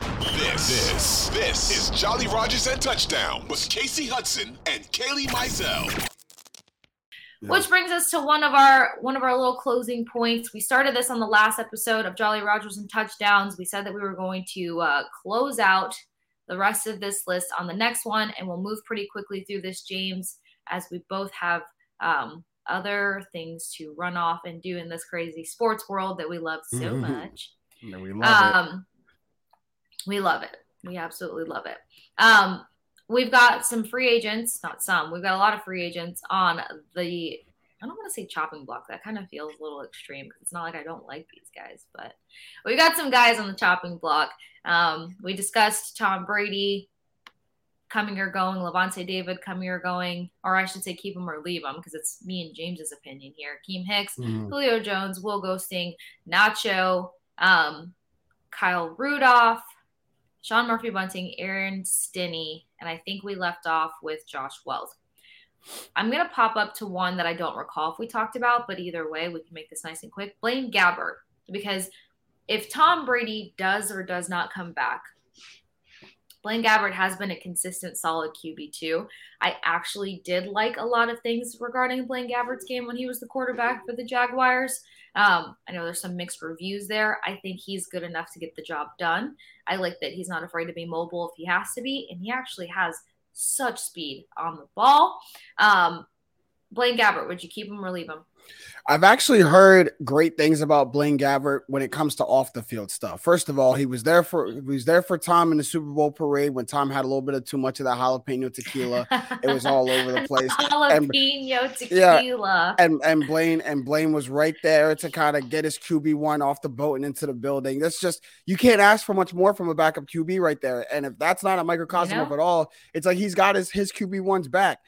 This, this, this is Jolly Rogers and Touchdown with Kasey Hudson and Kaylee Mizell. Which brings us to one of our one of our little closing points. We started this on the last episode of Jolly Rogers and Touchdowns. We said that we were going to uh, close out the rest of this list on the next one, and we'll move pretty quickly through this, James, as we both have um, other things to run off and do in this crazy sports world that we love so Mhm. much. Yeah, we love it. We love it. We absolutely love it. Um, we've got some free agents, not some. We've got a lot of free agents on the. I don't want to say chopping block. That kind of feels a little extreme because it's not like I don't like these guys, but we got some guys on the chopping block. Um, we discussed Tom Brady coming or going, Lavonte David coming or going, or I should say keep him or leave him because it's me and James's opinion here. Keem Hicks, Mhm. Julio Jones, Will Gholston, Nacho, um, Kyle Rudolph, Sean Murphy Bunting, Aaron Stinnie, and I think we left off with Josh Wells. I'm going to pop up to one that I don't recall if we talked about, but either way, we can make this nice and quick. Blaine Gabbert, because if Tom Brady does or does not come back, Blaine Gabbert has been a consistent, solid QB2. I actually did like a lot of things regarding Blaine Gabbert's game when he was the quarterback for the Jaguars. Um, I know there's some mixed reviews there. I think he's good enough to get the job done. I like that he's not afraid to be mobile if he has to be, and he actually has such speed on the ball. Um, Blaine Gabbert, would you keep him or leave him? I've actually heard great things about Blaine Gabbert when it comes to off the field stuff. First of all, he was there for he was there for Tom in the Super Bowl parade when Tom had a little bit of too much of that jalapeno tequila. It was all over the place. Jalapeno tequila. Yeah, and and Blaine and Blaine was right there to kind of get his QB one off the boat and into the building. That's just you can't ask for much more from a backup QB right there. And if that's not a microcosm know? of it all, it's like he's got his his QB ones back.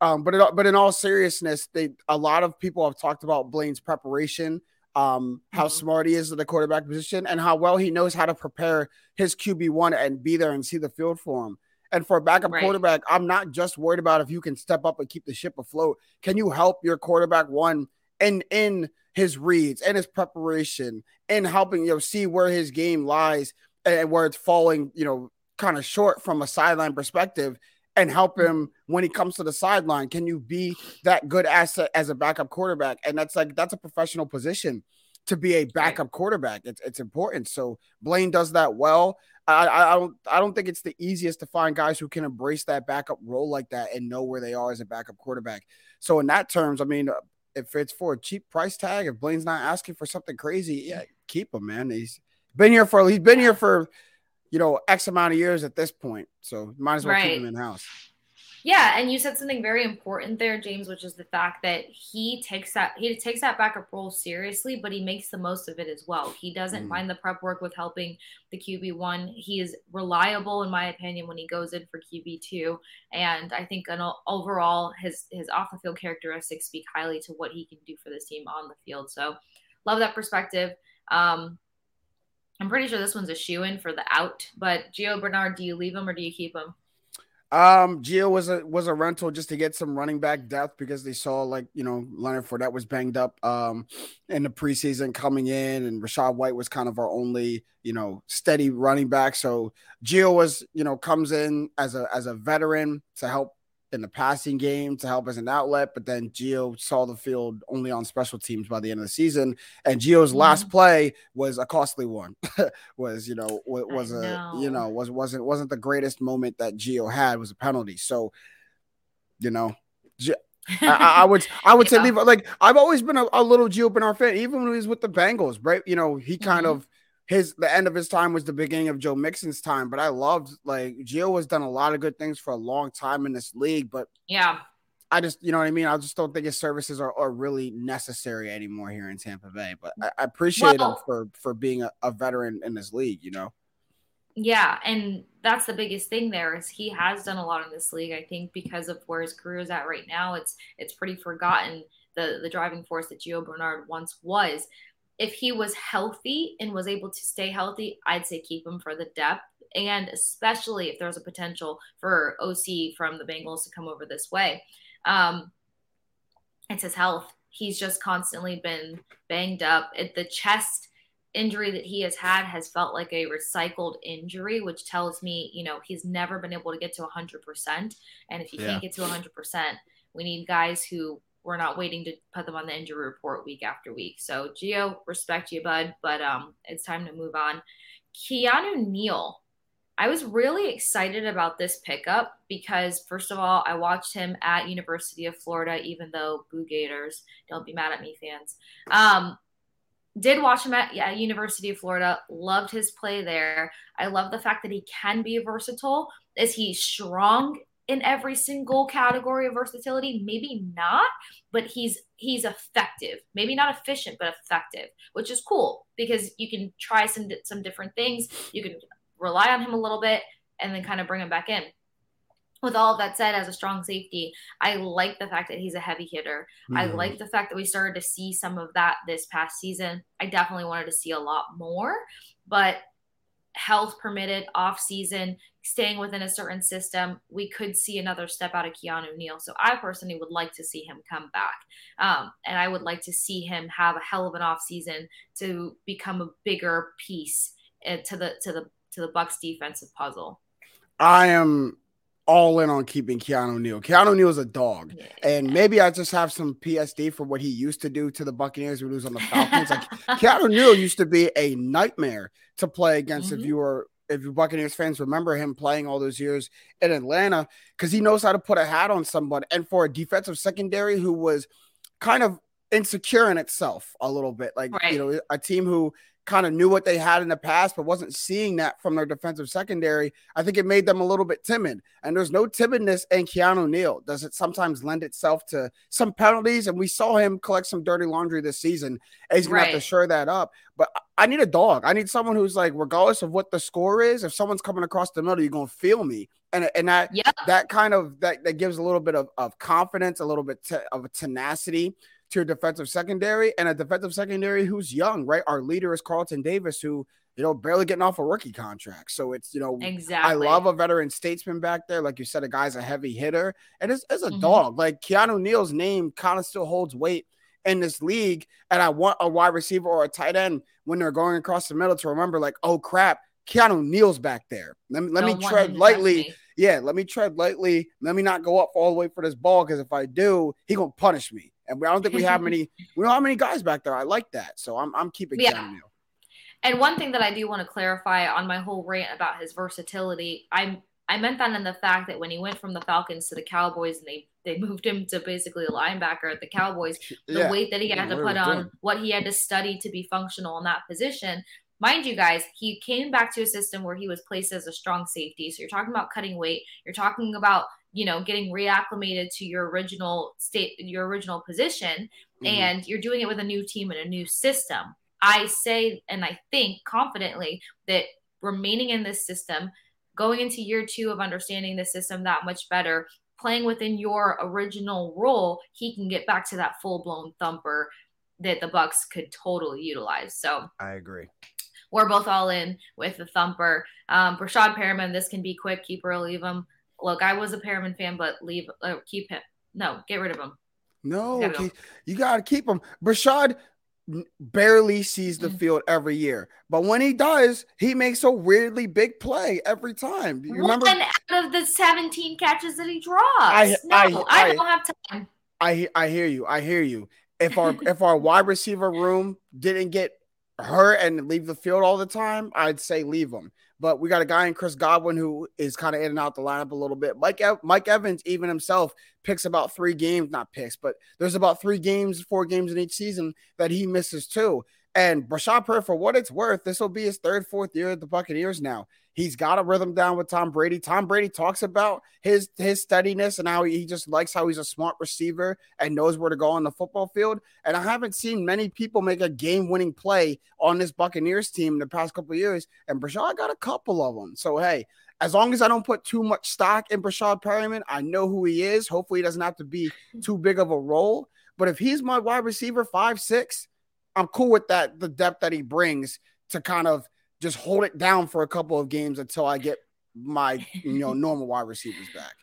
Um, but it, but in all seriousness, they a lot of people have talked about Blaine's preparation, um, how Mhm. smart he is at the quarterback position, and how well he knows how to prepare his QB one and be there and see the field for him. And for a backup Right. quarterback, I'm not just worried about if you can step up and keep the ship afloat. Can you help your quarterback one and in his reads and his preparation and helping you know see where his game lies and where it's falling, you know, kind of short from a sideline perspective and help him when he comes to the sideline? Can you be that good asset as a backup quarterback? And that's like that's a professional position to be a backup quarterback. It's it's important. So Blaine does that well. I, I I don't I don't think it's the easiest to find guys who can embrace that backup role like that and know where they are as a backup quarterback. So in that terms, I mean, if it's for a cheap price tag, if Blaine's not asking for something crazy, yeah, keep him, man. He's been here for he's been here for you know X amount of years at this point, so might as well Right. keep him in house. Yeah, and you said something very important there, James, which is the fact that he takes that he takes that backup role seriously, but he makes the most of it as well. He doesn't Mm. mind the prep work with helping the QB one. He is reliable, in my opinion, when he goes in for QB two, and I think an, overall his his off the field characteristics speak highly to what he can do for this team on the field. So, love that perspective. Um, I'm pretty sure this one's a shoe in for the out, but Gio Bernard, do you leave him or do you keep him? Um, Gio was a was a rental just to get some running back depth because they saw like you know Leonard Fournette was banged up um in the preseason coming in, and Rachaad White was kind of our only you know steady running back. So Gio was you know comes in as a as a veteran to help in the passing game to help as an outlet, but then Gio saw the field only on special teams by the end of the season, and Gio's last play was a costly one. was you know wa- was a you know. know was wasn't wasn't the greatest moment that Gio had was a penalty. So you know. Gi- I, I would I would say leave like I've always been a, a little Gio Bernard fan, even when he was with the Bengals, right? You know, he kind Mhm. of his the end of his time was the beginning of Joe Mixon's time, but I loved like Gio has done a lot of good things for a long time in this league, but yeah. I just you know what I mean. I just don't think his services are, are really necessary anymore here in Tampa Bay. But I, I appreciate Well- him for for being a, a veteran in this league. You know, Yeah, and that's the biggest thing there is he has done a lot in this league. I think because of where his career is at right now, it's it's pretty forgotten the the driving force that Gio Bernard once was. If he was healthy and was able to stay healthy, I'd say keep him for the depth and especially if there's a potential for OC from the Bengals to come over this way. Um, it's his health. He's just constantly been banged up. It, the chest injury that he has had has felt like a recycled injury, which tells me, you know, he's never been able to get to 100%. And if you yeah. can't get to 100%, we need guys who we're not waiting to put them on the injury report week after week. So, Gio, respect you, bud, but um, it's time to move on. Keanu Neal. I was really excited about this pickup because, first of all, I watched him at University of Florida, even though Boo Gators, don't be mad at me, fans. Um, did watch him at yeah, University of Florida. Loved his play there. I love the fact that he can be versatile. Is he strong in every single category of versatility? Maybe not, but he's he's effective. Maybe not efficient, but effective, which is cool because you can try some some different things. You can rely on him a little bit and then kind of bring him back in with all of that said, as a strong safety, I like the fact that he's a heavy hitter. Mm-hmm. I like the fact that we started to see some of that this past season. I definitely wanted to see a lot more, but health permitted, off season, staying within a certain system, we could see another step out of Keanu Neal. So I personally would like to see him come back. Um, and I would like to see him have a hell of an off season to become a bigger piece eh, to the to the to the Bucs defensive puzzle. I am all in on keeping Keanu Neal. Keanu Neal is a dog, yeah. and maybe I just have some PSD for what he used to do to the Buccaneers when he was on the Falcons. like Keanu Neal used to be a nightmare to play against. Mm-hmm. If you were if you Buccaneers fans remember him playing all those years in Atlanta, because he knows how to put a hat on someone. And for a defensive secondary who was kind of insecure in itself a little bit, like right. you know, a team who kind of knew what they had in the past, but wasn't seeing that from their defensive secondary, I think it made them a little bit timid. And there's no timidness in Keanu Neal. Does it sometimes lend itself to some penalties? And we saw him collect some dirty laundry this season. And he's gonna have to shore that up. But I need a dog. I need someone who's like, regardless of what the score is, if someone's coming across the middle, you're gonna feel me. And, and that yep. that kind of that, that gives a little bit of, of confidence, a little bit te- of tenacity to your defensive secondary and a defensive secondary who's young, right? Our leader is Carlton Davis, who you know barely getting off a rookie contract. So it's you know exactly. I love a veteran statesman back there, like you said, a guy's a heavy hitter and it's, it's a mm-hmm. dog. Like Keanu Neal's name kind of still holds weight in this league, and I want a wide receiver or a tight end when they're going across the middle to remember, like, oh crap, Keanu Neal's back there. Let me let me tread lightly. Yeah, let me tread lightly. Let me not go up all the way for this ball because if I do, he gonna punish me. And I don't think we have many. We don't have many guys back there. I like that, so I'm I'm keeping yeah. Keanu Neal. And one thing that I do want to clarify on my whole rant about his versatility, I I meant that in the fact that when he went from the Falcons to the Cowboys and they they moved him to basically a linebacker at the Cowboys, the yeah. weight that he had to put on, doing. what he had to study to be functional in that position. Mind you, guys, he came back to a system where he was placed as a strong safety. So you're talking about cutting weight. You're talking about you know getting reacclimated to your original state your original position mm-hmm. and you're doing it with a new team and a new system. I say and i think confidently that remaining in this system going into year two of understanding the system that much better playing within your original role he can get back to that full-blown thumper that the Bucs could totally utilize. So i agree. we're both all in with the thumper. Um Breshad Perriman this can be quick. Keep or leave him look, I was a Perriman fan, but leave, uh, keep him. No, get rid of him. No, gotta go. you got to keep him. Breshad barely sees the mm. field every year, but when he does, he makes a weirdly big play every time. You One remember? out of the 17 catches that he draws. I, no, I, I, I don't have time. I I hear you. I hear you. If our if our wide receiver room didn't get hurt and leave the field all the time, I'd say leave him. But we got a guy in Chris Godwin who is kind of in and out the lineup a little bit. Mike Mike Evans, even himself, picks about three games, not picks, but there's about three games, four games in each season that he misses too. And Breshad Perry, for what it's worth, this will be his third, fourth year at the Buccaneers now. He's got a rhythm down with Tom Brady. Tom Brady talks about his his steadiness and how he just likes how he's a smart receiver and knows where to go on the football field. And I haven't seen many people make a game-winning play on this Buccaneers team in the past couple years. And Breshad got a couple of them. So hey, as long as I don't put too much stock in Breshad Perriman, I know who he is. Hopefully, he doesn't have to be too big of a role. But if he's my wide receiver, five, six, I'm cool with that. The depth that he brings to kind of just hold it down for a couple of games until I get my you know normal wide receivers back.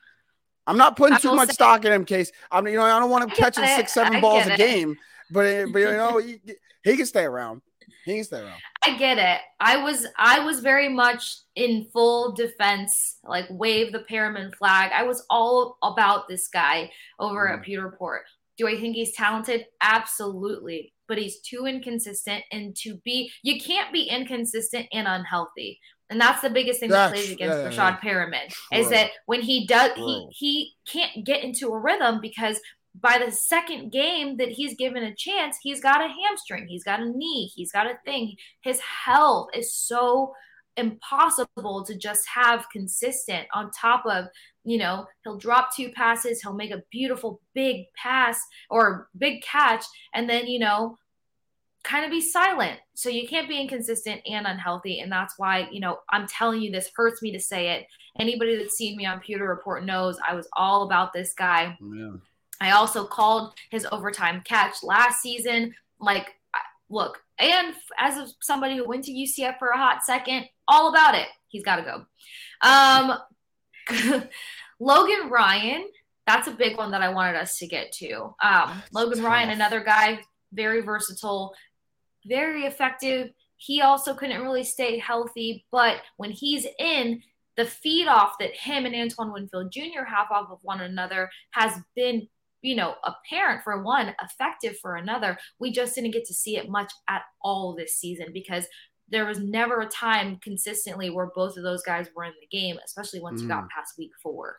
I'm not putting too much say, stock in him, case I'm you know I don't want him catching six seven balls a game, but but you know he, he, can stay around. He can stay around. I get it. I was I was very much in full defense, like wave the Perriman flag. I was all about this guy over mm. at Pewter Report. Do I think he's talented? Absolutely. But he's too inconsistent and to be you can't be inconsistent and unhealthy. And that's the biggest thing that's, that plays against yeah, Rashad. Perriman True. is that when he does True. he he can't get into a rhythm because by the second game that he's given a chance, he's got a hamstring, he's got a knee, he's got a thing. His health is so impossible to just have consistent on top of you know he'll drop two passes he'll make a beautiful big pass or big catch and then you know kind of be silent so you can't be inconsistent and unhealthy and that's why you know i'm telling you this hurts me to say it anybody that's seen me on pewter report knows i was all about this guy yeah. I also called his overtime catch last season. Like, look, and as of somebody who went to UCF for a hot second, all about it. He's got to go. Um, Logan Ryan, that's a big one that I wanted us to get to. Um, Logan tough. Ryan, another guy, very versatile, very effective. He also couldn't really stay healthy, but when he's in, the feed off that him and Antoine Winfield Jr. have off of one another has been you know, apparent for one, effective for another. We just didn't get to see it much at all this season because there was never a time consistently where both of those guys were in the game, especially once mm. you got mm. past week four.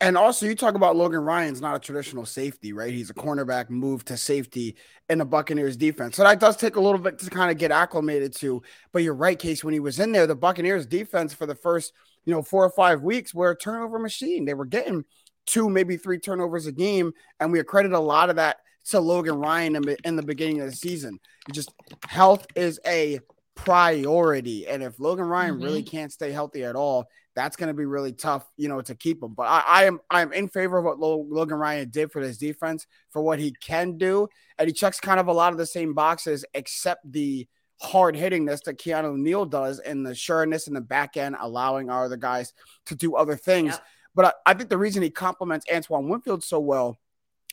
And also, you talk about Logan Ryan's not a traditional safety, right? He's a cornerback move to safety in the Buccaneers defense. So that does take a little bit to kind of get acclimated to. But you're right, Case. When he was in there, the Buccaneers defense for the first, you know, four or five weeks were a turnover machine. They were getting two, maybe three turnovers a game. And we accredit a lot of that to Logan Ryan in, in the beginning of the season. just health is a priority. And if Logan Ryan mm-hmm. really can't stay healthy at all, that's going to be really tough, you know, to keep him. But I, I am I am in favor of what Logan Ryan did for his defense for what he can do, and he checks kind of a lot of the same boxes, except the hard hittingness that Keanu Neal does, and the sureness in the back end, allowing our other guys to do other things. Yep. But I, I think the reason he complements Antoine Winfield so well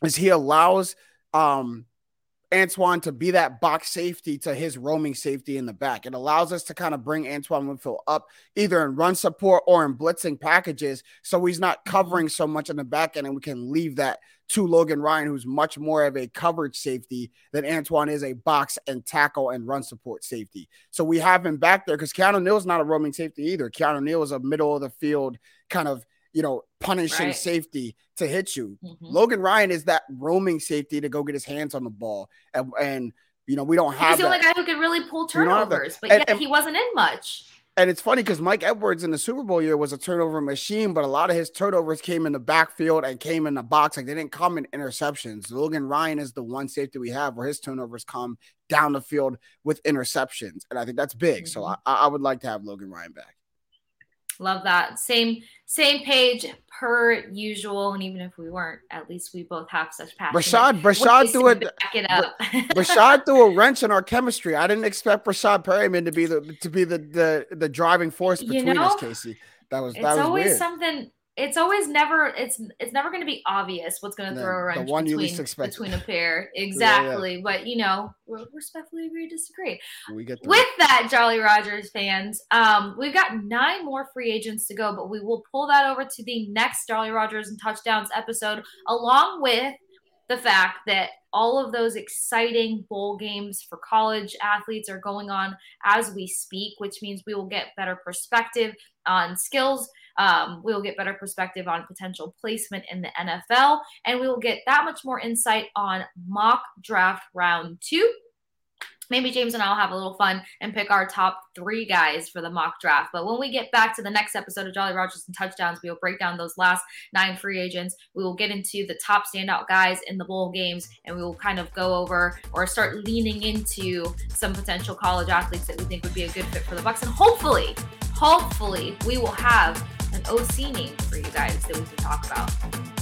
is he allows um, Antoine to be that box safety to his roaming safety in the back. It allows us to kind of bring Antoine Winfield up either in run support or in blitzing packages. So he's not mm-hmm. covering so much in the back end, and we can leave that to Logan Ryan, who's much more of a coverage safety than Antoine is a box and tackle and run support safety. So we have him back there because Keanu Neal is not a roaming safety either. Keanu Neal is a middle of the field kind of you know, punishing right. safety to hit you. Mm-hmm. Logan Ryan is that roaming safety to go get his hands on the ball. And, and you know, we don't have He's the only guy who could really pull turnovers, but and, yet and, he wasn't in much. And it's funny because Mike Edwards in the Super Bowl year was a turnover machine, but a lot of his turnovers came in the backfield and came in the box. Like they didn't come in interceptions. Logan Ryan is the one safety we have where his turnovers come down the field with interceptions. And I think that's big. Mm-hmm. So I, I would like to have Logan Ryan back. Love that. Same same page per usual. And even if we weren't, at least we both have such passion. Rashad, Rashad threw it. Back it up. Rashad threw a wrench in our chemistry. I didn't expect Rashad Perriman to be the to be the the, the driving force between you know, us, Kasey. That was that it's was always weird. something it's always never it's it's never going to be obvious what's going to throw a wrench between, between a pair. Exactly yeah, yeah. but you know we respectfully agree disagree. We get with that jolly rogers fans um we've got nine more free agents to go but we will pull that over to the next jolly rogers and touchdowns episode along with the fact that all of those exciting bowl games for college athletes are going on as we speak which means we will get better perspective on skills um, we will get better perspective on potential placement in the NFL, and we will get that much more insight on mock draft round two. Maybe James and I'll have a little fun and pick our top three guys for the mock draft. But when we get back to the next episode of Jolly Rogers and Touchdowns, we will break down those last nine free agents. We will get into the top standout guys in the bowl games, and we will kind of go over or start leaning into some potential college athletes that we think would be a good fit for the Bucs. And hopefully, hopefully, we will have an OC name for you guys that we can talk about.